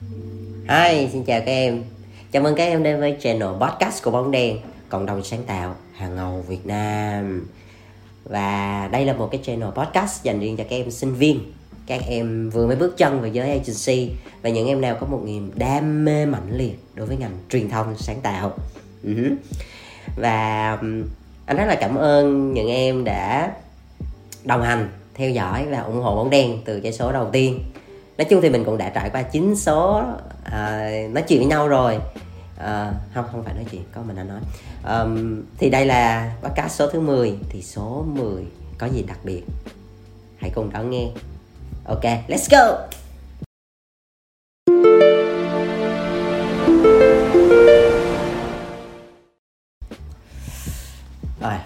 Hi, xin chào các em. Chào mừng các em đến với channel podcast của Bóng Đen, cộng đồng sáng tạo hàng ngầu Việt Nam. Và đây là một cái channel podcast dành riêng cho các em sinh viên, các em vừa mới bước chân vào giới agency và những em nào có một niềm đam mê mãnh liệt đối với ngành truyền thông sáng tạo. Ừ và anh rất là cảm ơn những em đã đồng hành, theo dõi và ủng hộ Bóng Đen từ cái số đầu tiên nói chung thì mình cũng đã trải qua chín số à, nói chuyện với nhau rồi. À, không không phải nói chuyện có mình đã nói. Um, thì đây là podcast số thứ 10 thì số 10 có gì đặc biệt? Hãy cùng đón nghe. Ok let's go! Rồi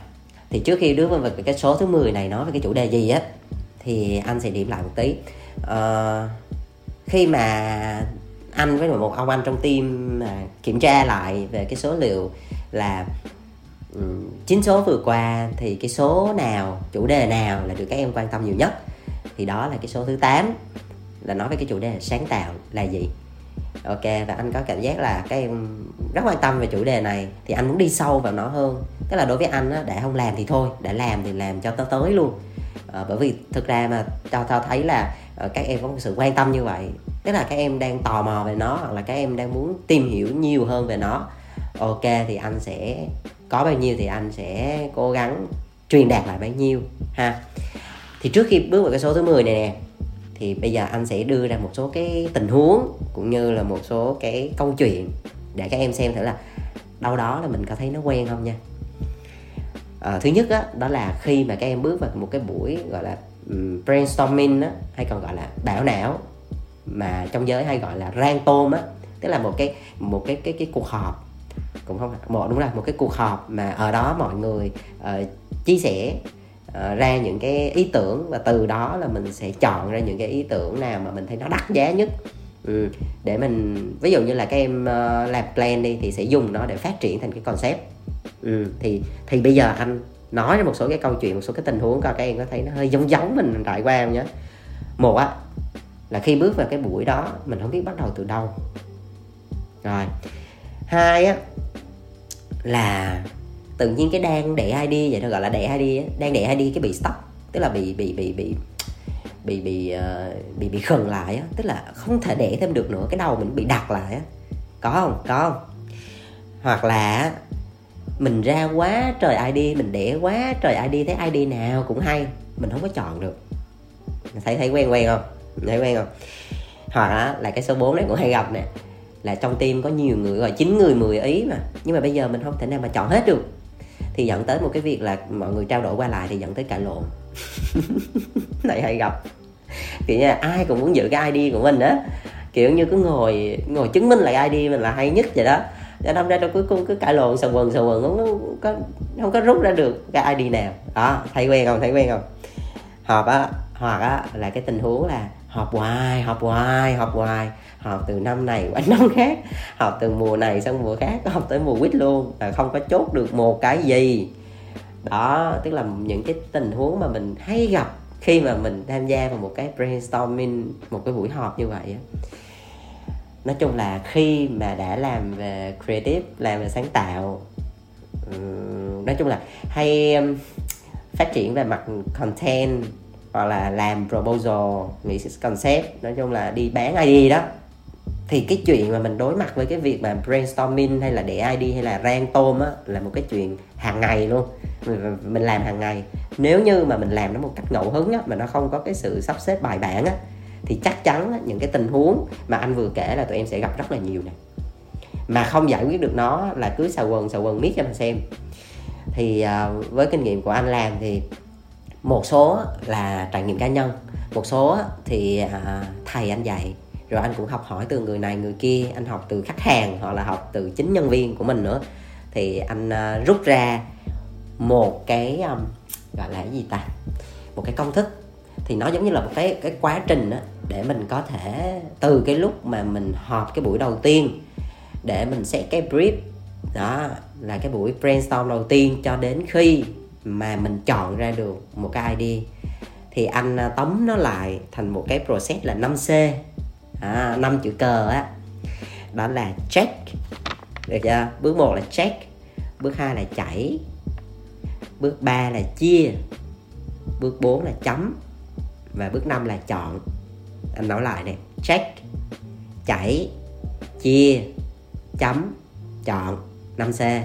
thì trước khi đưa vào cái số thứ 10 này nói về cái chủ đề gì á thì anh sẽ điểm lại một tí. Uh, khi mà anh với một ông anh trong team mà kiểm tra lại về cái số liệu là ừ, chín số vừa qua thì cái số nào chủ đề nào là được các em quan tâm nhiều nhất? Thì đó là cái số thứ 8 là nói về cái chủ đề sáng tạo là gì. Ok và anh có cảm giác là các em rất quan tâm về chủ đề này thì anh muốn đi sâu vào nó hơn. Tức là đối với anh á, để không làm thì thôi để làm thì làm cho tới tới luôn. À, bởi vì thực ra mà cho tao thấy là Ờ, các em có một sự quan tâm như vậy. Tức là các em đang tò mò về nó hoặc là các em đang muốn tìm hiểu nhiều hơn về nó. Ok thì anh sẽ có bao nhiêu thì anh sẽ cố gắng truyền đạt lại bấy nhiêu ha. Thì trước khi bước vào cái số thứ 10 này nè thì bây giờ anh sẽ đưa ra một số cái tình huống cũng như là một số cái câu chuyện để các em xem thử là đâu đó là mình có thấy nó quen không nha. À, thứ nhất đó, đó là khi mà các em bước vào một cái buổi gọi là um, brainstorming á, hay còn gọi là đảo não mà trong giới hay gọi là rang tôm á tức là một cái một cái cái cái cuộc họp cũng không một đúng là một cái cuộc họp mà ở đó mọi người uh, chia sẻ uh, ra những cái ý tưởng và từ đó là mình sẽ chọn ra những cái ý tưởng nào mà mình thấy nó đắt giá nhất. Ừ, để mình ví dụ như là các em ờ, uh, làm plan đi thì sẽ dùng nó để phát triển thành cái concept. Ừ, thì thì bây giờ anh nói ra một số cái câu chuyện một số cái tình huống coi các em có thấy nó hơi giống giống mình trải qua không nhé một á là khi bước vào cái buổi đó mình không biết bắt đầu từ đâu. Rồi. Hai á là tự nhiên cái đang đẻ id vậy nó gọi là đẻ id đang đẻ id cái bị stop tức là bị bị bị bị bị bị uh, bị bị khần lại á tức là không thể để thêm được nữa cái đầu mình bị đặt lại á. Có không? Có không? Hoặc là mình ra quá, trời id mình để quá, trời id thấy id nào, cũng hay. Mình không có chọn được. Thấy thấy quen quen không? Thấy quen không? Hoặc là cái số 4 này cũng hay gặp nè. Là trong team có nhiều người, gọi chín người 10 ý mà. Nhưng mà bây giờ mình không thể nào mà chọn hết được. Thì dẫn tới một cái việc là mọi người trao đổi qua lại thì dẫn tới cãi lộn. Này hay gặp. Kiểu như là ai cũng muốn giữ cái id của mình á. Kiểu như cứ ngồi ngồi chứng minh lại id mình là hay nhất vậy đó cho đâm ra đâu cuối cùng cứ cãi lộn sờ quần sờ quần, không có không có rút ra được cái id nào. Đó, thấy quen không, thấy quen không? Họp á hoặc á, là cái tình huống là họp hoài họp hoài họp hoài. Họp từ năm này qua năm khác, họp từ mùa này sang mùa khác, họp tới mùa quýt luôn là không có chốt được một cái gì. Đó, tức là những cái tình huống mà mình hay gặp khi mà mình tham gia vào một cái brainstorming, một cái buổi họp như vậy nói chung là khi mà đã làm về creative, làm về sáng tạo ừ, nói chung là hay um, phát triển về mặt content hoặc là làm proposal, nghĩ concept, nói chung là đi bán ID đó. Thì cái chuyện mà mình đối mặt với cái việc mà brainstorming hay là để ID hay là rang tôm á, là một cái chuyện hàng ngày luôn. Mình làm hàng ngày. Nếu như mà mình làm nó một cách ngẫu hứng á, mà nó không có cái sự sắp xếp bài bản á thì chắc chắn những cái tình huống mà anh vừa kể là tụi em sẽ gặp rất là nhiều nè. Mà không giải quyết được nó là cứ xào quần xào quần miết cho mình xem. Thì uh, với kinh nghiệm của anh làm thì một số là trải nghiệm cá nhân một số thì à, thầy anh dạy rồi anh cũng học hỏi từ người này người kia anh học từ khách hàng hoặc là học từ chính nhân viên của mình nữa. Thì anh uh, rút ra một cái um, gọi là cái gì ta? Một cái công thức. Thì nó giống như là một cái cái quá trình đó, để mình có thể từ cái lúc mà mình họp cái buổi đầu tiên để mình xét cái brief đó là cái buổi brainstorm đầu tiên cho đến khi mà mình chọn ra được một cái ID thì anh à, tóm nó lại thành một cái process là 5C à, năm chữ cờ á. Đó là check. Được chưa? Bước một là check. Bước hai là chảy. Bước 3 là chia. Bước 4 là chấm. Và bước 5 là chọn anh nói lại này check, chảy, chia, chấm, chọn 5C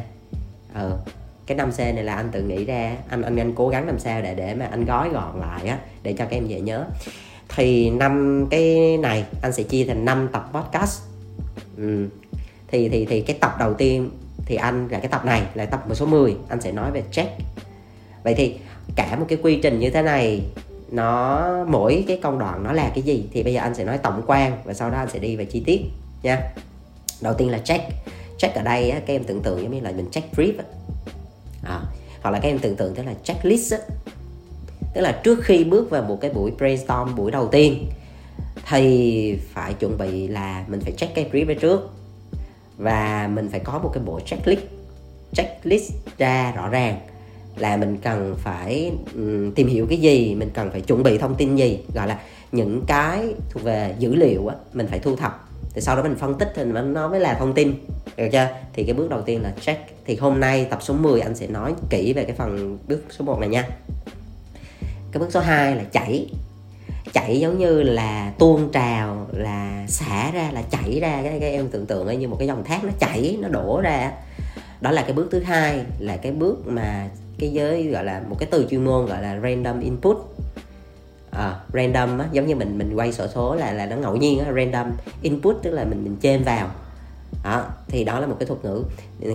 ừ ờ, cái 5C này là anh tự nghĩ ra. Anh anh anh cố gắng làm sao để để mà anh gói gọn lại á, để cho các em dễ nhớ. Thì năm cái này anh sẽ chia thành 5 tập podcast. Ừ. thì thì thì cái tập đầu tiên thì anh, là cái tập này là tập số 10 anh sẽ nói về check. Vậy thì cả một cái quy trình như thế này nó mỗi cái công đoạn nó là cái gì thì bây giờ anh sẽ nói tổng quan và sau đó anh sẽ đi về chi tiết nha. Đầu tiên là check. Check ở đây á, các em tưởng tượng giống như là mình check brief à, hoặc là các em tưởng tượng tức là checklist á. tức là trước khi bước vào một cái buổi brainstorm buổi đầu tiên thì phải chuẩn bị là mình phải check cái brief ở trước và mình phải có một cái bộ checklist. Checklist ra rõ ràng là mình cần phải um, tìm hiểu cái gì mình cần phải chuẩn bị thông tin gì gọi là những cái thuộc về dữ liệu á mình phải thu thập. Thì sau đó mình phân tích thì nó mới là thông tin được chưa? Thì cái bước đầu tiên là check. Thì hôm nay tập số 10 anh sẽ nói kỹ về cái phần bước số 1 này nha. Cái bước số 2 là chảy. Chảy giống như là tuôn trào là xả ra là chảy ra cái, cái em tưởng tượng như một cái dòng thác nó chảy nó đổ ra. Đó là cái bước thứ hai là cái bước mà cái giới gọi là một cái từ chuyên môn gọi là random input. À, random á, giống như mình mình quay sổ số là là nó ngẫu nhiên á, random input tức là mình mình chêm vào. Đó thì đó là một cái thuật ngữ.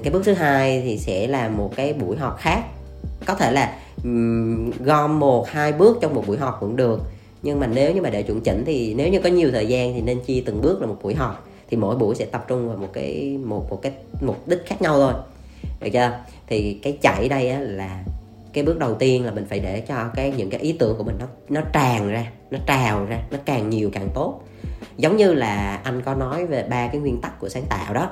Cái bước thứ hai thì sẽ là một cái buổi họp khác. Có thể là um, gom một hai bước trong một buổi họp cũng được. Nhưng mà nếu như mà để chuẩn chỉnh thì nếu như có nhiều thời gian thì nên chia từng bước là một buổi họp. Thì mỗi buổi sẽ tập trung vào một cái một một cái mục đích khác nhau thôi được chưa? Thì cái chạy đây á, là cái bước đầu tiên là mình phải để cho cái những cái ý tưởng của mình nó nó tràn ra nó trào ra nó càng nhiều càng tốt. Giống như là anh có nói về ba cái nguyên tắc của sáng tạo đó.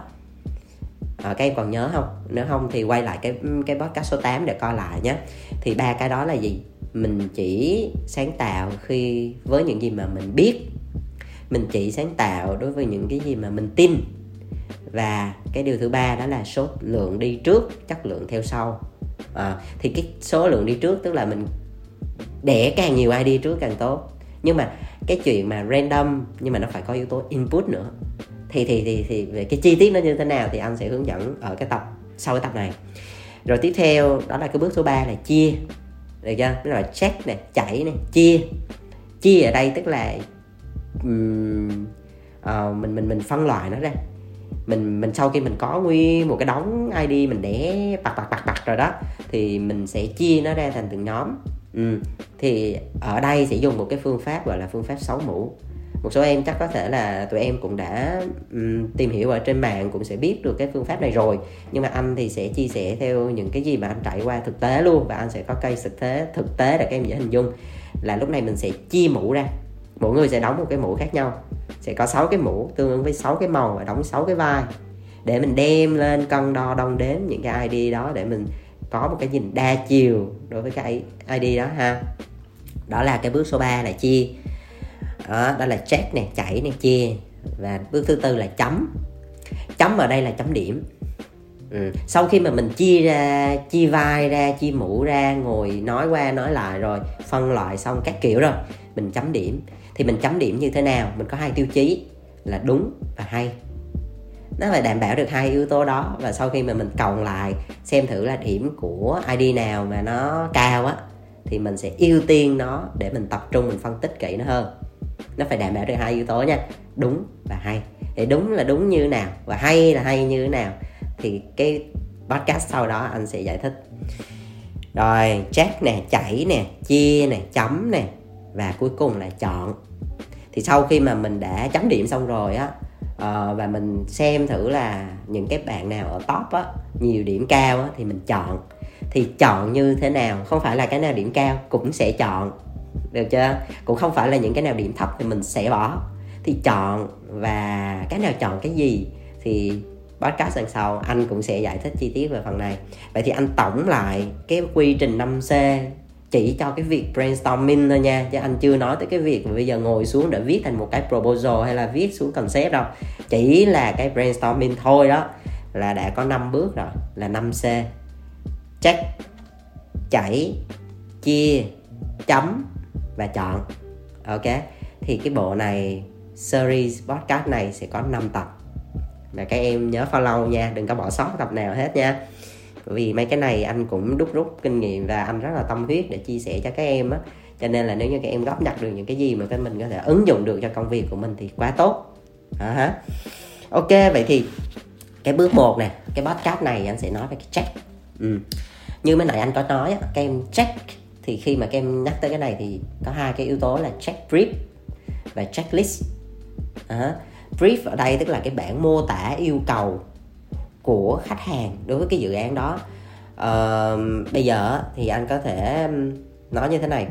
À, các em còn nhớ không? Nếu không thì quay lại cái cái podcast số 8 để coi lại nhé. Thì ba cái đó là gì? Mình chỉ sáng tạo khi với những gì mà mình biết. Mình chỉ sáng tạo đối với những cái gì mà mình tin và cái điều thứ ba đó là số lượng đi trước chất lượng theo sau. À, thì cái số lượng đi trước tức là mình đẻ càng nhiều ID trước càng tốt. Nhưng mà cái chuyện mà random nhưng mà nó phải có yếu tố input nữa. Thì thì thì thì về cái chi tiết nó như thế nào thì anh sẽ hướng dẫn ở cái tập sau cái tập này. Rồi tiếp theo đó là cái bước số 3 là chia. Được chưa? Tức là check này chảy này chia. Chia ở đây tức là um, uh, mình mình mình phân loại nó ra mình mình sau khi mình có nguyên một cái đống ID mình để bạc bạc bạc bạc rồi đó thì mình sẽ chia nó ra thành từng nhóm. Ừ. thì ở đây sẽ dùng một cái phương pháp gọi là phương pháp sáu mũ. Một số em chắc có thể là tụi em cũng đã um, tìm hiểu ở trên mạng cũng sẽ biết được cái phương pháp này rồi. Nhưng mà anh thì sẽ chia sẻ theo những cái gì mà anh trải qua thực tế luôn và anh sẽ có cây thực tế thực tế để các em dễ hình dung. Là lúc này mình sẽ chia mũ ra mỗi người sẽ đóng một cái mũ khác nhau. Sẽ có 6 cái mũ tương ứng với 6 cái màu và đóng 6 cái vai. Để mình đem lên cân đo đong đếm những cái ID đó để mình có một cái nhìn đa chiều đối với cái ID đó ha. Đó là cái bước số 3 là chia. Đó, đó là check này chảy này chia. Và bước thứ tư là chấm. Chấm ở đây là chấm điểm. Ừ. sau khi mà mình chia ra chia vai ra chia mũ ra ngồi nói qua nói lại rồi phân loại xong các kiểu rồi mình chấm điểm thì mình chấm điểm như thế nào, mình có hai tiêu chí là đúng và hay. Nó phải đảm bảo được hai yếu tố đó và sau khi mà mình cộng lại xem thử là điểm của id nào mà nó cao á, thì mình sẽ ưu tiên nó để mình tập trung, mình phân tích kỹ nó hơn. Nó phải đảm bảo được hai yếu tố nha, đúng và hay. Thì đúng là đúng như thế nào và hay là hay như thế nào thì cái podcast sau đó anh sẽ giải thích. Rồi, check nè, chảy nè, chia nè, chấm nè và cuối cùng là chọn thì sau khi mà mình đã chấm điểm xong rồi á uh, và mình xem thử là những cái bạn nào ở top á nhiều điểm cao á thì mình chọn. Thì chọn như thế nào? Không phải là cái nào điểm cao cũng sẽ chọn được chưa? Cũng không phải là những cái nào điểm thấp thì mình sẽ bỏ. Thì chọn và cái nào chọn cái gì thì podcast lần sau anh cũng sẽ giải thích chi tiết về phần này. Vậy thì anh tổng lại cái quy trình 5C chỉ cho cái việc brainstorming thôi nha. Chứ anh chưa nói tới cái việc mà bây giờ ngồi xuống để viết thành một cái proposal hay là viết xuống concept đâu. Chỉ là cái brainstorming thôi đó. Là đã có 5 bước rồi, là 5C check, chảy, chia, chấm và chọn. Ok? Thì cái bộ này, series podcast này sẽ có 5 tập. Là các em nhớ follow nha, đừng có bỏ sót tập nào hết nha vì mấy cái này anh cũng đúc rút kinh nghiệm và anh rất là tâm huyết để chia sẻ cho các em á. Cho nên là nếu như các em góp nhặt được những cái gì mà các mình có thể ứng dụng được cho công việc của mình thì quá tốt. À, ha. ok vậy thì cái bước một nè cái podcast này anh sẽ nói về cái check. Ừ. như mới nãy anh có nói các em check thì khi mà các em nhắc tới cái này thì có hai cái yếu tố là check brief và checklist. À, brief ở đây tức là cái bản mô tả yêu cầu của khách hàng đối với cái dự án đó. Uh, bây giờ thì anh có thể nói như thế này.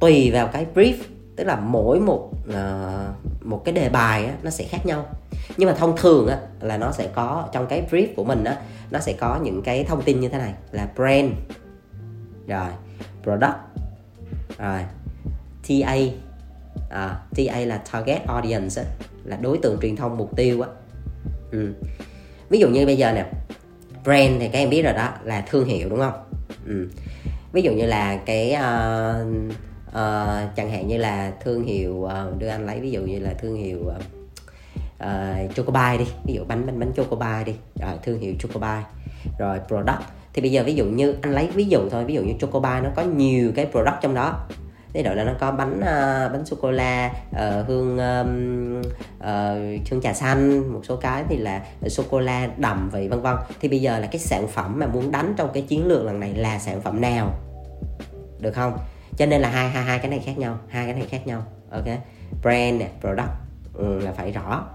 Tùy vào cái brief tức là mỗi một uh, một cái đề bài á, nó sẽ khác nhau. Nhưng mà thông thường á, là nó sẽ có trong cái brief của mình á, nó sẽ có những cái thông tin như thế này. Là brand rồi product rồi TA à, TA là target audience á, là đối tượng truyền thông mục tiêu á. Ừ ví dụ như bây giờ nè brand thì các em biết rồi đó là thương hiệu đúng không? Ừ. ví dụ như là cái uh, uh, chẳng hạn như là thương hiệu uh, đưa anh lấy ví dụ như là thương hiệu uh, uh, Chocobie đi ví dụ bánh bánh bánh Chocobie đi rồi thương hiệu Chocobie rồi product. Thì bây giờ ví dụ như anh lấy ví dụ thôi ví dụ như Chocobie nó có nhiều cái product trong đó ví dụ là nó có bánh uh, bánh sô cô la uh, ờ, hương um, uh, hương trà xanh một số cái thì là sô cô la đậm vị vân vân. Thì bây giờ là cái sản phẩm mà muốn đánh trong cái chiến lược lần này là sản phẩm nào? Được không? Cho nên là hai hai hai cái này khác nhau hai cái này khác nhau. Ok. Brand nè product. Ừ, là phải rõ.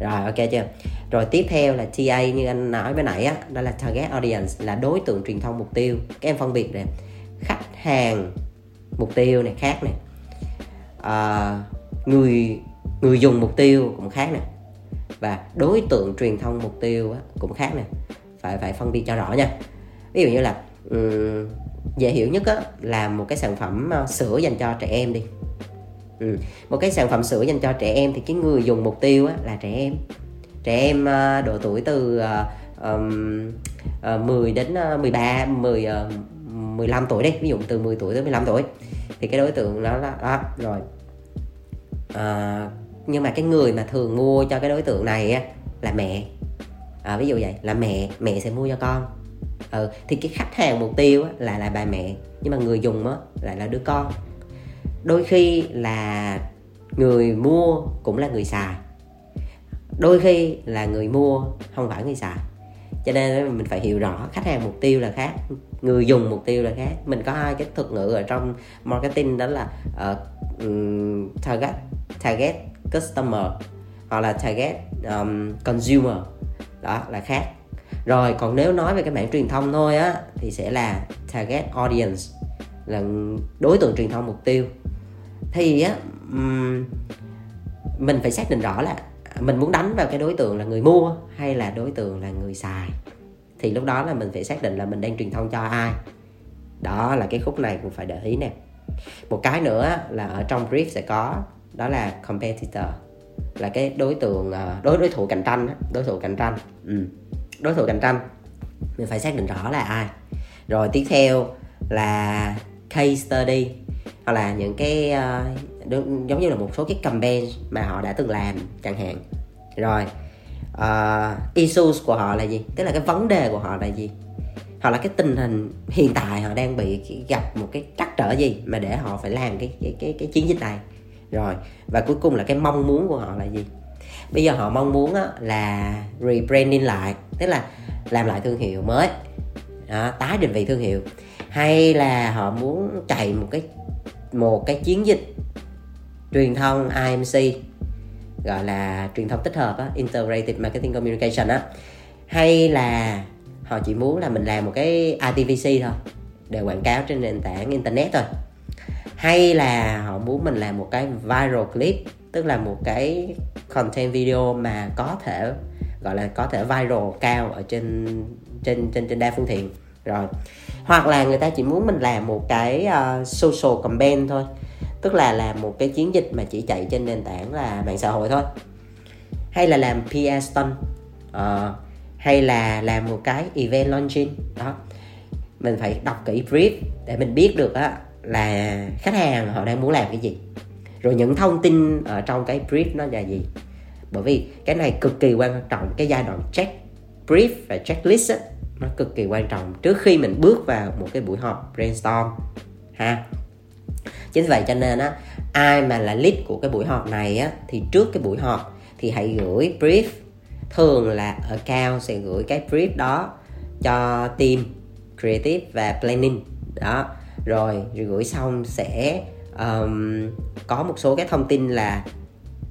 Rồi ok chưa? Rồi tiếp theo là TA như anh nói bên nãy á đó là target audience là đối tượng truyền thông mục tiêu. Các em phân biệt nè khách hàng mục tiêu này khác này. À, người người dùng mục tiêu cũng khác này. Và đối tượng truyền thông mục tiêu cũng khác này. Phải phải phân biệt cho rõ nha. Ví dụ như là um, dễ hiểu nhất á, là một cái sản phẩm à, sữa dành cho trẻ em đi. Ừ. một cái sản phẩm sữa dành cho trẻ em thì cái người dùng mục tiêu á, là trẻ em. Trẻ em uh, độ tuổi từ uh, um, uh, 10 đến uh, 13 10 uh, 15 tuổi đi ví dụ từ 10 tuổi tới 15 tuổi. Thì cái đối tượng đó là đó rồi à, nhưng mà cái người mà thường mua cho cái đối tượng này á, là mẹ. À, ví dụ vậy là mẹ mẹ sẽ mua cho con. Ừ, thì cái khách hàng mục tiêu á, là là bà mẹ nhưng mà người dùng á, lại là đứa con. Đôi khi là người mua cũng là người xài đôi khi là người mua không phải người xài cho nên mình phải hiểu rõ khách hàng mục tiêu là khác người dùng mục tiêu là khác. Mình có hai cái thuật ngữ ở trong marketing đó là uh, target target customer hoặc là target um, consumer. Đó là khác. Rồi còn nếu nói về cái mảng truyền thông thôi á thì sẽ là target audience là đối tượng truyền thông mục tiêu. Thì á um, mình phải xác định rõ là mình muốn đánh vào cái đối tượng là người mua hay là đối tượng là người xài. Thì lúc đó là mình phải xác định là mình đang truyền thông cho ai. Đó là cái khúc này cũng phải để ý nè. Một cái nữa là ở trong brief sẽ có đó là competitor là cái đối tượng ờ, đối đối thủ cạnh tranh đối thủ cạnh tranh. Ừ. đối thủ cạnh tranh. Mình phải xác định rõ là ai. Rồi tiếp theo là case study hoặc là những cái uh, đúng giống như là một số cái campaign mà họ đã từng làm chẳng hạn. Rồi uh, issues của họ là gì? Tức là cái vấn đề của họ là gì? Hoặc là cái tình hình hiện tại họ đang bị gặp một cái trắc trở gì mà để họ phải làm cái cái cái, cái chiến dịch này? Rồi và cuối cùng là cái mong muốn của họ là gì? Bây giờ họ mong muốn á, là rebranding lại tức là làm lại thương hiệu mới. Đó, tái định vị thương hiệu. Hay là họ muốn chạy một cái một cái chiến dịch truyền thông IMC gọi là truyền thông tích hợp á, integrated marketing communication á. Hay là họ chỉ muốn là mình làm một cái ITVC thôi để quảng cáo trên nền tảng internet thôi. Hay là họ muốn mình làm một cái viral clip tức là một cái content video mà có thể gọi là có thể viral cao ở trên trên trên trên đa phương tiện. Rồi hoặc là người ta chỉ muốn mình làm một cái uh, social campaign thôi tức là làm một cái chiến dịch mà chỉ chạy trên nền tảng là mạng xã hội thôi. Hay là làm PR stunt uh, hay là làm một cái event launching đó. Mình phải đọc kỹ brief để mình biết được á là khách hàng họ đang muốn làm cái gì. Rồi những thông tin ở trong cái brief nó là gì. Bởi vì cái này cực kỳ quan trọng cái giai đoạn check brief và checklist á, nó cực kỳ quan trọng trước khi mình bước vào một cái buổi họp brainstorm ha chính vậy cho nên á ai mà là lead của cái buổi họp này á thì trước cái buổi họp thì hãy gửi brief. Thường là ở cao sẽ gửi cái brief đó cho team creative và planning. Đó rồi, rồi gửi xong sẽ um, có một số cái thông tin là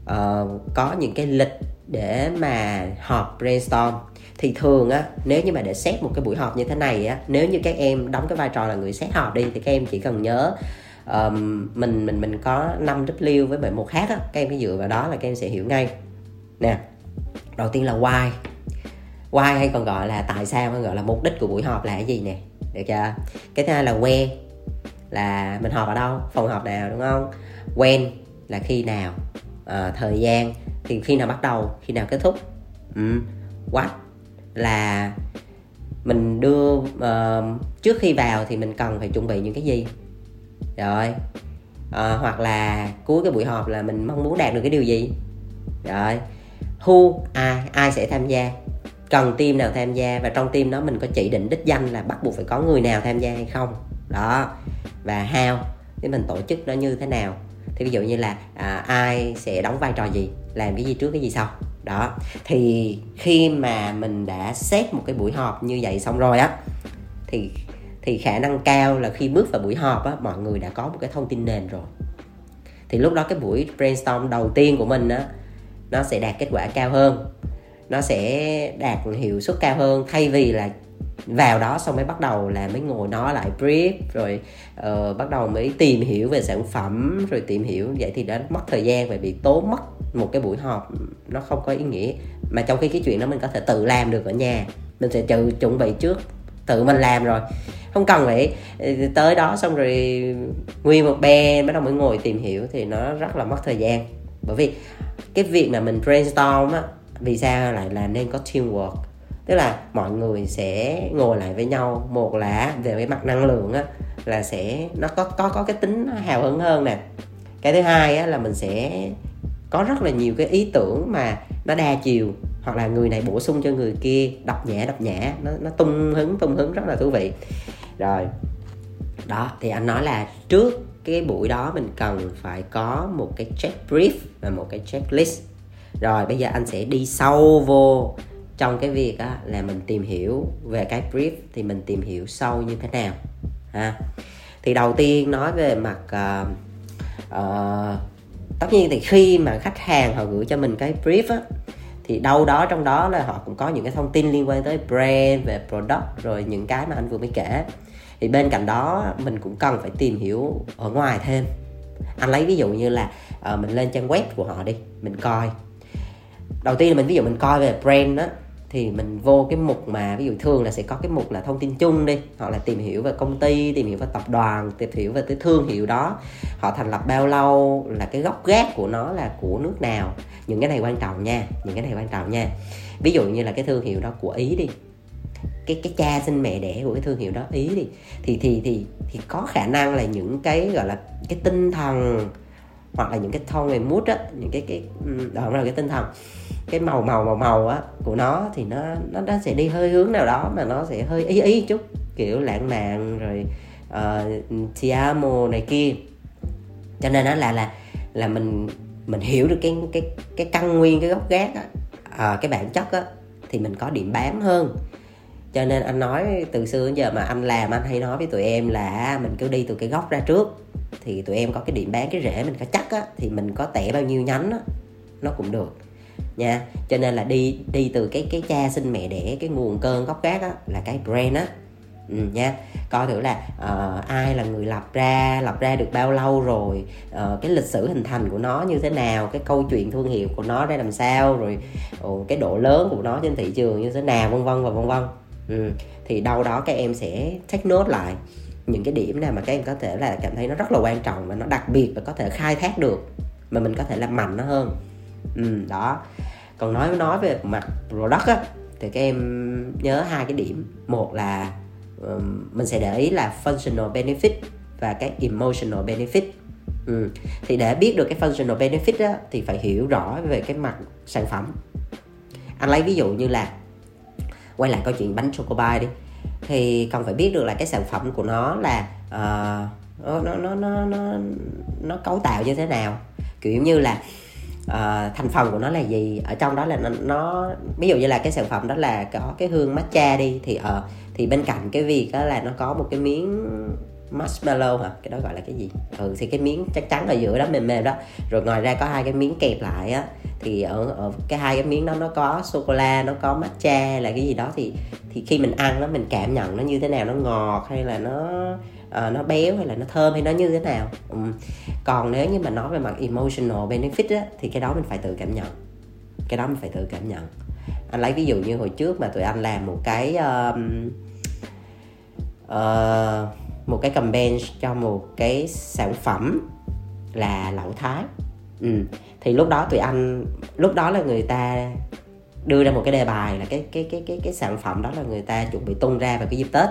uh, có những cái lịch để mà họp brainstorm. Thì thường á nếu như mà để xét một cái buổi họp như thế này á nếu như các em đóng cái vai trò là người xét họp đi thì các em chỉ cần nhớ um, mình mình mình có 5 W với bảy một khác á. Các em cứ dựa vào đó là các em sẽ hiểu ngay. Nè đầu tiên là why. Why hay còn gọi là tại sao hay gọi là mục đích của buổi họp là cái gì nè? Được chưa? Cái thứ hai là where là mình họp ở đâu? Phòng họp nào đúng không? When là khi nào? À, thời gian. Thì khi nào bắt đầu? Khi nào kết thúc? Ừ. what là mình đưa uh, trước khi vào thì mình cần phải chuẩn bị những cái gì? Rồi. À, hoặc là cuối cái buổi họp là mình mong muốn đạt được cái điều gì? Rồi. Who ai ai sẽ tham gia? Cần team nào tham gia? Và trong team đó mình có chỉ định đích danh là bắt buộc phải có người nào tham gia hay không? Đó. Và how? Thì mình tổ chức nó như thế nào? Thì ví dụ như là à, ai sẽ đóng vai trò gì? Làm cái gì trước cái gì sau? Đó. Thì khi mà mình đã xét một cái buổi họp như vậy xong rồi á thì thì khả năng cao là khi bước vào buổi họp á mọi người đã có một cái thông tin nền rồi. Thì lúc đó cái buổi brainstorm đầu tiên của mình á nó sẽ đạt kết quả cao hơn nó sẽ đạt hiệu suất cao hơn thay vì là vào đó xong mới bắt đầu là mới ngồi nói lại brief rồi uh, bắt đầu mới tìm hiểu về sản phẩm rồi tìm hiểu. Vậy thì đã mất thời gian và bị tốn mất một cái buổi họp nó không có ý nghĩa. Mà trong khi cái chuyện đó mình có thể tự làm được ở nhà mình sẽ tự chuẩn bị trước tự mình làm rồi. Không cần phải ờ, tới đó xong rồi nguyên một bè bắt đầu mới ngồi tìm hiểu thì nó rất là mất thời gian. Bởi vì cái việc mà mình brainstorm á, vì sao lại là nên có teamwork? Tức là mọi người sẽ ngồi lại với nhau, một là về cái mặt năng lượng á, là sẽ, nó có có có cái tính hào hứng hơn nè. Cái thứ hai á là mình sẽ có rất là nhiều cái ý tưởng mà nó đa chiều hoặc là người này bổ sung cho người kia đọc nhẹ đọc nhẹ nó nó tung hứng tung hứng rất là thú vị. Rồi đó thì anh nói là trước cái buổi đó mình cần phải có một cái check brief và một cái checklist rồi bây giờ anh sẽ đi sâu vô trong cái việc á, là mình tìm hiểu về cái brief thì mình tìm hiểu sâu như thế nào ha. Thì đầu tiên nói về mặt uh, uh, tất nhiên thì khi mà khách hàng họ gửi cho mình cái brief á thì đâu đó trong đó là họ cũng có những cái thông tin liên quan tới brand về product rồi những cái mà anh vừa mới kể. Thì bên cạnh đó mình cũng cần phải tìm hiểu ở ngoài thêm. Anh lấy ví dụ như là uh, mình lên trang web của họ đi mình coi. Đầu tiên là mình ví dụ mình coi về brand đó thì mình vô cái mục mà ví dụ thường là sẽ có cái mục là thông tin chung đi, hoặc là tìm hiểu về công ty, tìm hiểu về tập đoàn, tìm hiểu về cái thương hiệu đó. Họ thành lập bao lâu, là cái gốc gác của nó là của nước nào. Những cái này quan trọng nha, những cái này quan trọng nha. Ví dụ như là cái thương hiệu đó của ý đi. Cái cái cha sinh mẹ đẻ của cái thương hiệu đó, ý đi. Thì thì thì thì có khả năng là những cái gọi là cái tinh thần hoặc là những cái tone về mood á những cái cái đó là cái tinh thần. Cái màu màu màu màu á của nó thì nó nó nó sẽ đi hơi hướng nào đó mà nó sẽ hơi ý ý chút kiểu lãng mạn rồi ờ, uh, tiamo này kia. Cho nên đó là là là mình mình hiểu được cái cái cái căn nguyên cái gốc gác á à, cái bản chất á thì mình có điểm bám hơn. Cho nên anh nói từ xưa đến giờ mà anh làm anh hay nói với tụi em là mình cứ đi từ cái gốc ra trước thì tụi em có cái điểm bán cái rễ mình có chắc á thì mình có tẻ bao nhiêu nhánh á nó cũng được. Nha. Cho nên là đi đi từ cái cái cha sinh mẹ đẻ cái nguồn cơn gốc gác á là cái brand á. Ừ, nha. Coi thử là uh, ai là người lập ra lập ra được bao lâu rồi uh, cái lịch sử hình thành của nó như thế nào cái câu chuyện thương hiệu của nó ra làm sao rồi uh, cái độ lớn của nó trên thị trường như thế nào vân vân và vân vân. Ừ. thì đâu đó các em sẽ take note lại những cái điểm nào mà các em có thể là cảm thấy nó rất là quan trọng và nó đặc biệt và có thể khai thác được mà mình có thể làm mạnh nó hơn. Ừ, đó. Còn nói nói về mặt product á thì các em nhớ hai cái điểm. Một là um, mình sẽ để ý là functional benefit và cái emotional benefit. Ừ. thì để biết được cái functional benefit á, thì phải hiểu rõ về cái mặt sản phẩm. Anh lấy ví dụ như là quay lại câu chuyện bánh chocobai đi thì cần phải biết được là cái sản phẩm của nó là uh, nó, nó nó nó nó nó cấu tạo như thế nào. Kiểu như là uh, thành phần của nó là gì ở trong đó là nó, nó ví dụ như là cái sản phẩm đó là có cái hương matcha đi thì ở uh, thì bên cạnh cái việc đó là nó có một cái miếng marshmallow hả? Cái đó gọi là cái gì? Ừ thì cái miếng chắc chắn ở giữa đó mềm mềm đó. Rồi ngoài ra có hai cái miếng kẹp lại á. Thì ở, ở cái hai cái miếng đó nó có sô cô la nó có matcha là cái gì đó. Thì thì khi mình ăn nó mình cảm nhận nó như thế nào? Nó ngọt hay là nó uh, nó béo hay là nó thơm hay nó như thế nào? Ừ. còn nếu như mà nói về mặt emotional benefit á, thì cái đó mình phải tự cảm nhận. Cái đó mình phải tự cảm nhận. Anh lấy ví dụ như hồi trước mà tụi anh làm một cái uh, uh, một cái campaign cho một cái sản phẩm là lẩu thái. Ừ. thì lúc đó tụi anh lúc đó là người ta đưa ra một cái đề bài là cái cái cái cái cái sản phẩm đó là người ta chuẩn bị tung ra vào cái dịp tết.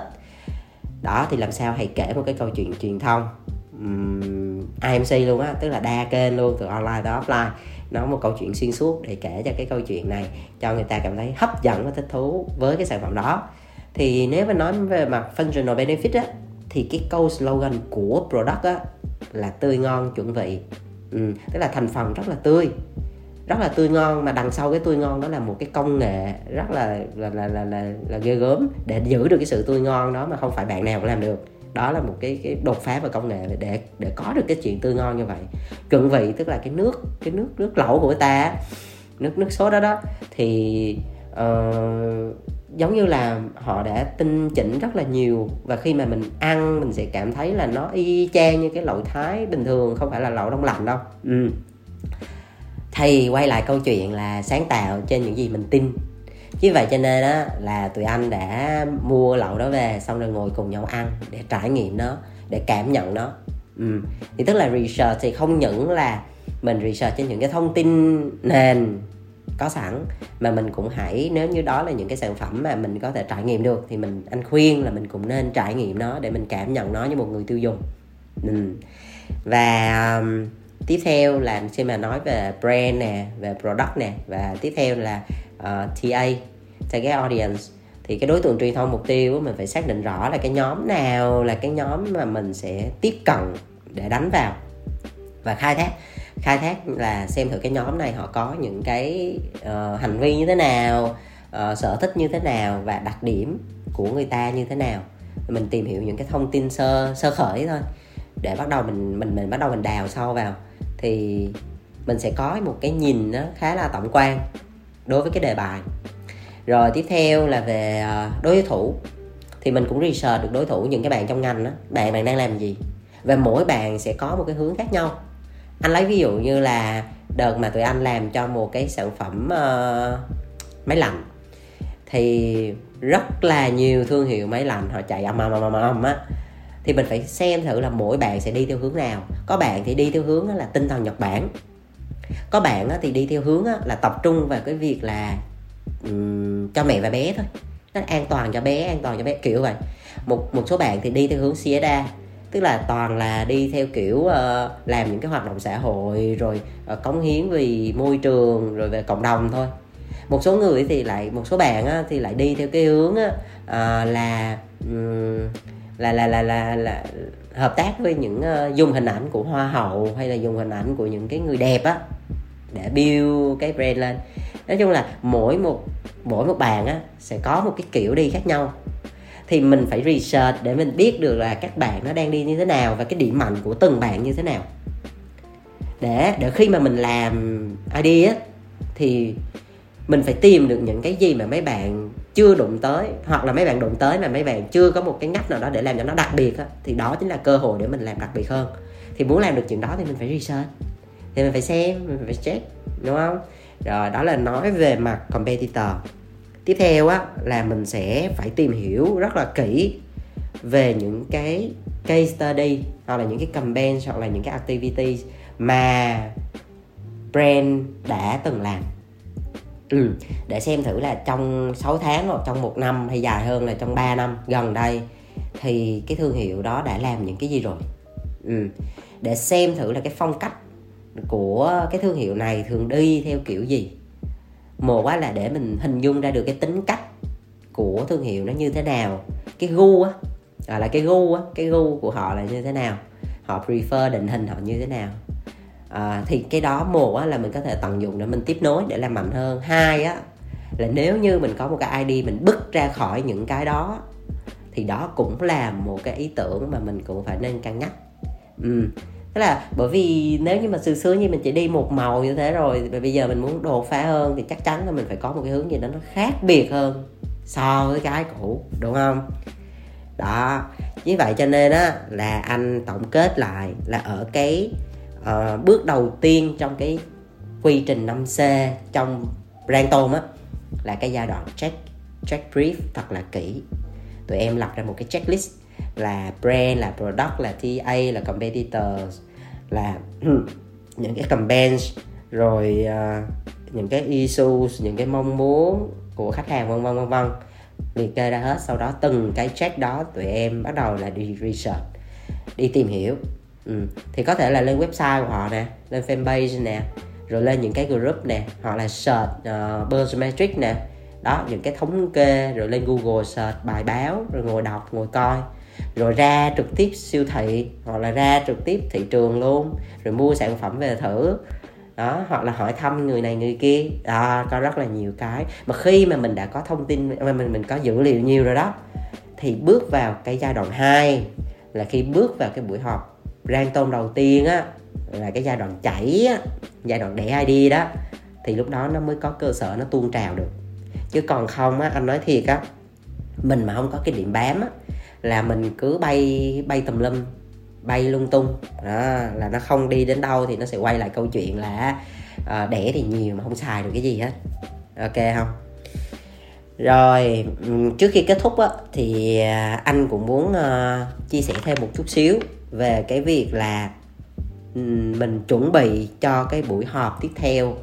Đó thì làm sao hãy kể một cái câu chuyện truyền thông. Um, IMC luôn á tức là đa kênh luôn từ online tới offline nói một câu chuyện xuyên suốt để kể cho cái câu chuyện này cho người ta cảm thấy hấp dẫn và thích thú với cái sản phẩm đó. Thì nếu mà nói về mặt functional benefit á thì cái câu slogan của product á là tươi ngon chuẩn vị. Ừ, tức là thành phần rất là tươi. Rất là tươi ngon mà đằng sau cái tươi ngon đó là một cái công nghệ rất là là là là là, là ghê gớm để giữ được cái sự tươi ngon đó mà không phải bạn nào cũng làm được. Đó là một cái cái đột phá về công nghệ để để có được cái chuyện tươi ngon như vậy. Chuẩn vị tức là cái nước cái nước nước lẩu của ta nước nước sốt đó đó. Thì uh, giống như là họ đã tinh chỉnh rất là nhiều và khi mà mình ăn, mình sẽ cảm thấy là nó y chang như cái lẩu thái bình thường, không phải là lẩu đông lạnh đâu ừ. thì quay lại câu chuyện là sáng tạo trên những gì mình tin chứ vậy cho nên á, là tụi anh đã mua lẩu đó về, xong rồi ngồi cùng nhau ăn để trải nghiệm nó, để cảm nhận nó ừ. thì tức là research thì không những là mình research trên những cái thông tin nền có sẵn. Mà mình cũng hãy nếu như đó là những cái sản phẩm mà mình có thể trải nghiệm được thì mình anh khuyên là mình cũng nên trải nghiệm nó để mình cảm nhận nó như một người tiêu dùng. Ừ. và um, tiếp theo là khi mà nói về brand nè về product nè và tiếp theo là uh, TA. Target audience thì cái đối tượng truyền thông mục tiêu mình phải xác định rõ là cái nhóm nào là cái nhóm mà mình sẽ tiếp cận để đánh vào và khai thác khai thác là xem thử cái nhóm này họ có những cái uh, hành vi như thế nào uh, sở thích như thế nào và đặc điểm của người ta như thế nào. Mình tìm hiểu những cái thông tin sơ sơ khởi thôi. Để bắt đầu mình mình mình bắt đầu mình đào sâu vào. Thì mình sẽ có một cái nhìn nó khá là tổng quan đối với cái đề bài. Rồi tiếp theo là về ờ, đối thủ. Thì mình cũng research được đối thủ những cái bạn trong ngành đó bạn bạn đang làm gì? Và mỗi bạn sẽ có một cái hướng khác nhau anh lấy ví dụ như là đợt mà tụi anh làm cho một cái sản phẩm uh, máy lạnh thì rất là nhiều thương hiệu máy lạnh họ chạy ầm ầm ầm ầm á. Thì mình phải xem thử là mỗi bạn sẽ đi theo hướng nào. Có bạn thì đi theo hướng là tinh thần nhật bản. Có bạn thì đi theo hướng là tập trung vào cái việc là um, cho mẹ và bé thôi. Nó an toàn cho bé an toàn cho bé kiểu vậy. Một một số bạn thì đi theo hướng CSA tức là toàn là đi theo kiểu uh, làm những cái hoạt động xã hội rồi uh, cống hiến vì môi trường rồi về cộng đồng thôi. Một số người thì lại một số bạn á, thì lại đi theo cái hướng á, uh, là um, là, là là là là hợp tác với những uh, dùng hình ảnh của hoa hậu hay là dùng hình ảnh của những cái người đẹp á để build cái brand lên. Nói chung là mỗi một mỗi một bạn á sẽ có một cái kiểu đi khác nhau thì mình phải research để mình biết được là các bạn nó đang đi như thế nào và cái điểm mạnh của từng bạn như thế nào. Để để khi mà mình làm ID á, thì mình phải tìm được những cái gì mà mấy bạn chưa đụng tới, hoặc là mấy bạn đụng tới mà mấy bạn chưa có một cái ngách nào đó để làm cho nó đặc biệt á, thì đó chính là cơ hội để mình làm đặc biệt hơn. Thì muốn làm được chuyện đó thì mình phải research, thì mình phải xem, mình phải check, đúng không? Rồi, đó là nói về mặt competitor tiếp theo á là mình sẽ phải tìm hiểu rất là kỹ về những cái case study hoặc là những cái campaign hoặc là những cái activity mà brand đã từng làm ừ, để xem thử là trong 6 tháng hoặc trong một năm hay dài hơn là trong 3 năm gần đây thì cái thương hiệu đó đã làm những cái gì rồi ừ. để xem thử là cái phong cách của cái thương hiệu này thường đi theo kiểu gì một á là để mình hình dung ra được cái tính cách của thương hiệu nó như thế nào. Cái gu á gọi là cái gu á cái gu của họ là như thế nào? Họ prefer định hình họ như thế nào? À, thì cái đó một á là mình có thể tận dụng để mình tiếp nối để làm mạnh hơn. Hai á là nếu như mình có một cái id mình bứt ra khỏi những cái đó thì đó cũng là một cái ý tưởng mà mình cũng phải nên cân nhắc. Ừ tức là bởi vì nếu như mà xưa xưa như mình chỉ đi một màu như thế rồi và bây giờ mình muốn đột phá hơn thì chắc chắn là mình phải có một cái hướng gì đó nó khác biệt hơn so với cái cũ đúng không? Đó. Như vậy cho nên á là anh tổng kết lại là ở cái uh, bước đầu tiên trong cái quy trình 5C trong brand tôm á là cái giai đoạn check check brief thật là kỹ. Tụi em lập ra một cái checklist là brand là product là TA là competitors là những cái campaigns rồi uh, những cái issues những cái mong muốn của khách hàng vân vân vân vân. Liệt kê ra hết sau đó từng cái check đó tụi em bắt đầu là đi research đi tìm hiểu. Ừ. thì có thể là lên website của họ nè lên fanpage nè rồi lên những cái group nè hoặc là search ờ, uh, buzz metric nè. Đó những cái thống kê rồi lên google search bài báo rồi ngồi đọc ngồi coi rồi ra trực tiếp siêu thị hoặc là ra trực tiếp thị trường luôn rồi mua sản phẩm về thử. Đó hoặc là hỏi thăm người này người kia. Đó có rất là nhiều cái. Mà khi mà mình đã có thông tin mà mình mình có dữ liệu nhiều rồi đó thì bước vào cái giai đoạn 2 là khi bước vào cái buổi họp rang tôm đầu tiên á là cái giai đoạn chảy á, giai đoạn để ID đó thì lúc đó nó mới có cơ sở nó tuôn trào được. Chứ còn không á anh nói thiệt á mình mà không có cái điểm bám á là mình cứ bay bay tùm lum bay lung tung. Đó, là nó không đi đến đâu thì nó sẽ quay lại câu chuyện là uh, đẻ thì nhiều mà không xài được cái gì hết. Ok không? Rồi trước khi kết thúc á, thì à, anh cũng muốn uh, chia sẻ thêm một chút xíu về cái việc là mình chuẩn bị cho cái buổi họp tiếp theo.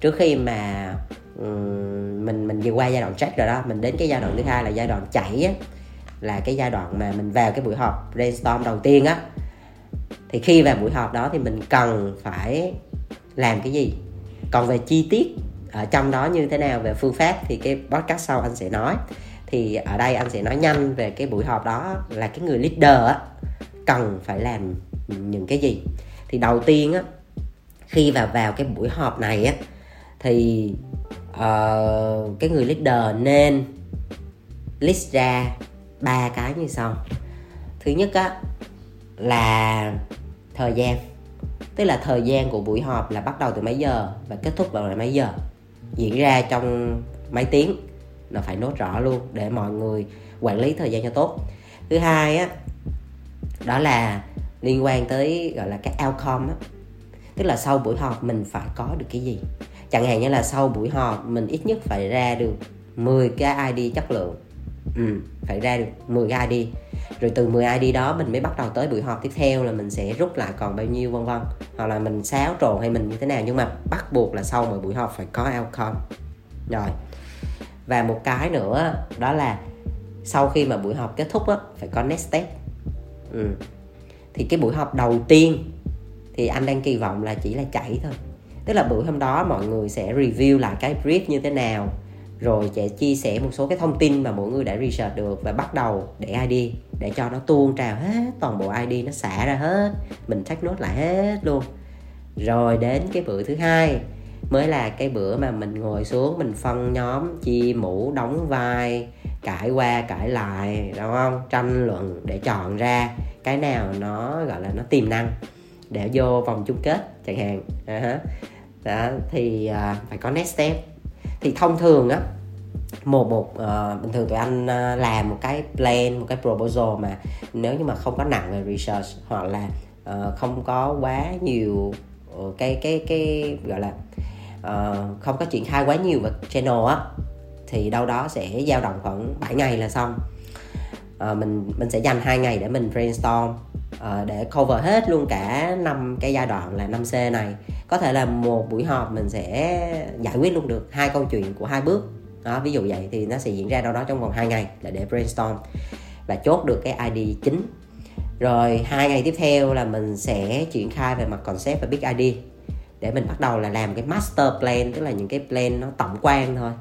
Trước khi mà um, mình mình vừa qua giai đoạn check rồi đó mình đến cái giai đoạn thứ hai là giai đoạn chảy á là cái giai đoạn mà mình vào cái buổi họp brainstorm đầu tiên á. Thì khi vào buổi họp đó thì mình cần phải làm cái gì? Còn về chi tiết ở trong đó như thế nào về phương pháp thì cái podcast sau anh sẽ nói. Thì ở đây anh sẽ nói nhanh về cái buổi họp đó là cái người leader á cần phải làm những cái gì. Thì đầu tiên á khi vào vào cái buổi họp này á thì uh, cái người leader nên list ra ba cái như sau. Thứ nhất á, là thời gian. Tức là thời gian của buổi họp là bắt đầu từ mấy giờ và kết thúc vào mấy giờ. Diễn ra trong mấy tiếng nó phải nốt rõ luôn để mọi người quản lý thời gian cho tốt. Thứ hai á, đó là liên quan tới gọi là cái outcome á. Tức là sau buổi họp mình phải có được cái gì? Chẳng hạn như là sau buổi họp mình ít nhất phải ra được 10 cái ID chất lượng ừ, phải ra được 10 cái ID rồi từ 10 ID đó mình mới bắt đầu tới buổi họp tiếp theo là mình sẽ rút lại còn bao nhiêu vân vân. Hoặc là mình xáo trộn hay mình như thế nào. Nhưng mà bắt buộc là sau mỗi buổi họp phải có outcome. Rồi. Và một cái nữa đó là sau khi mà buổi họp kết thúc á phải có next step. Ừ. thì cái buổi họp đầu tiên thì anh đang kỳ vọng là chỉ là chạy thôi. Tức là buổi hôm đó mọi người sẽ review lại cái brief như thế nào rồi sẽ chia sẻ một số cái thông tin mà mỗi người đã research được và bắt đầu để ID để cho nó tuôn trào hết toàn bộ ID nó xả ra hết mình take nốt lại hết luôn. Rồi đến cái bữa thứ hai mới là cái bữa mà mình ngồi xuống mình phân nhóm chia mũ đóng vai cãi qua cãi lại đúng không? Tranh luận để chọn ra cái nào nó gọi là nó tiềm năng để vô vòng chung kết chẳng hạn. Uh-huh. đó thì uh, phải có next step thông thường á một một uh, bình thường tụi anh uh, làm một cái plan một cái proposal mà nếu như mà không có nặng về research hoặc là uh, không có quá nhiều uh, cái cái cái gọi là uh, không có triển khai quá nhiều về channel á thì đâu đó sẽ dao động khoảng 7 ngày là xong. Uh, mình mình sẽ dành hai ngày để mình brainstorm uh, để cover hết luôn cả năm cái giai đoạn là 5C này có thể là một buổi họp mình sẽ giải quyết luôn được hai câu chuyện của hai bước. Đó, ví dụ vậy thì nó sẽ diễn ra đâu đó trong vòng 2 ngày là để brainstorm và chốt được cái ID chính. Rồi hai ngày tiếp theo là mình sẽ triển khai về mặt concept và big ID để mình bắt đầu là làm cái master plan tức là những cái plan nó tổng quan thôi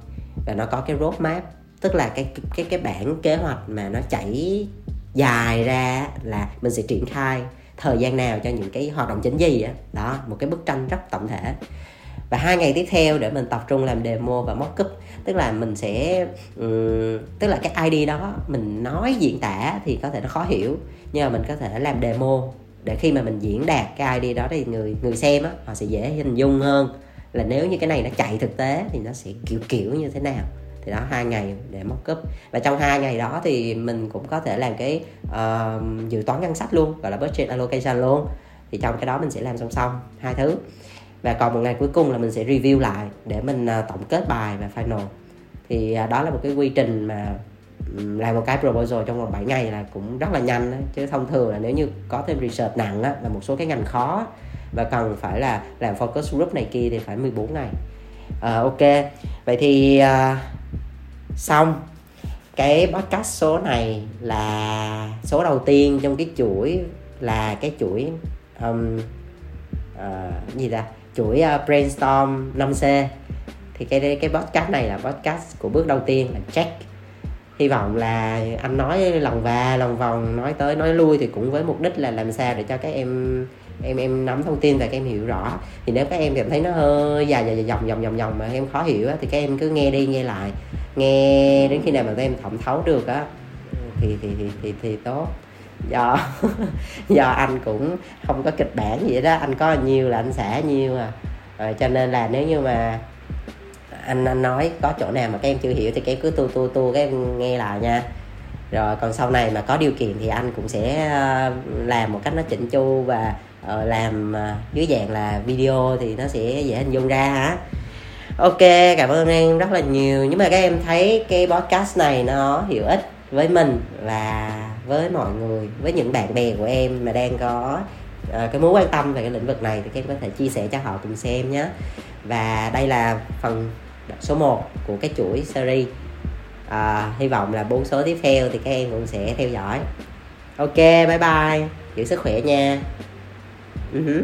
và nó có cái roadmap tức là cái cái cái bản kế hoạch mà nó chảy dài ra là mình sẽ triển khai thời gian nào cho những cái hoạt động chính gì á đó. đó một cái bức tranh rất tổng thể và hai ngày tiếp theo để mình tập trung làm demo và mockup tức là mình sẽ um, tức là cái id đó mình nói diễn tả thì có thể nó khó hiểu nhưng mà mình có thể làm demo để khi mà mình diễn đạt cái id đó thì người người xem á họ sẽ dễ hình dung hơn là nếu như cái này nó chạy thực tế thì nó sẽ kiểu kiểu như thế nào thì đó hai ngày để mock up và trong hai ngày đó thì mình cũng có thể làm cái uh, dự toán ngân sách luôn gọi là budget allocation luôn. Thì trong cái đó mình sẽ làm song song hai thứ. Và còn một ngày cuối cùng là mình sẽ review lại để mình uh, tổng kết bài và final. Thì uh, đó là một cái quy trình mà làm một cái proposal trong vòng 7 ngày là cũng rất là nhanh đó. chứ thông thường là nếu như có thêm research nặng á, là một số cái ngành khó và cần phải là làm focus group này kia thì phải 14 ngày. Uh, ok. Vậy thì uh, xong cái podcast số này là số đầu tiên trong cái chuỗi là cái chuỗi um, uh, gì ta? Chuỗi uh, brainstorm 5C thì cái cái podcast này là podcast của bước đầu tiên là check hy vọng là anh nói lòng và lòng vòng nói tới nói lui thì cũng với mục đích là làm sao để cho các em em em nắm thông tin và các em hiểu rõ. Thì nếu các em cảm thấy nó hơi dài dài dòng dòng dòng dòng mà em khó hiểu thì các em cứ nghe đi nghe lại nghe đến khi nào mà các em thẩm thấu được á thì thì thì thì, thì tốt. Do do anh cũng không có kịch bản gì đó anh có nhiều là anh xả nhiều à. Rồi, cho nên là nếu như mà anh anh nói có chỗ nào mà các em chưa hiểu thì các em cứ tu tu tu các em nghe lại nha. Rồi còn sau này mà có điều kiện thì anh cũng sẽ ờ, làm một cách nó chỉnh chu và ờ, làm ờ, dưới dạng là video thì nó sẽ dễ hình dung ra hả ok cảm ơn em rất là nhiều. Nhưng mà các em thấy cái podcast này nó hữu ích với mình và với mọi người với những bạn bè của em mà đang có uh, cái mối quan tâm về cái lĩnh vực này thì các em có thể chia sẻ cho họ cùng xem nhé. Và đây là phần số 1 của cái chuỗi series. À, hy vọng là bốn số tiếp theo thì các em cũng sẽ theo dõi. Ok bye bye. Giữ sức khỏe nha. Uh-huh.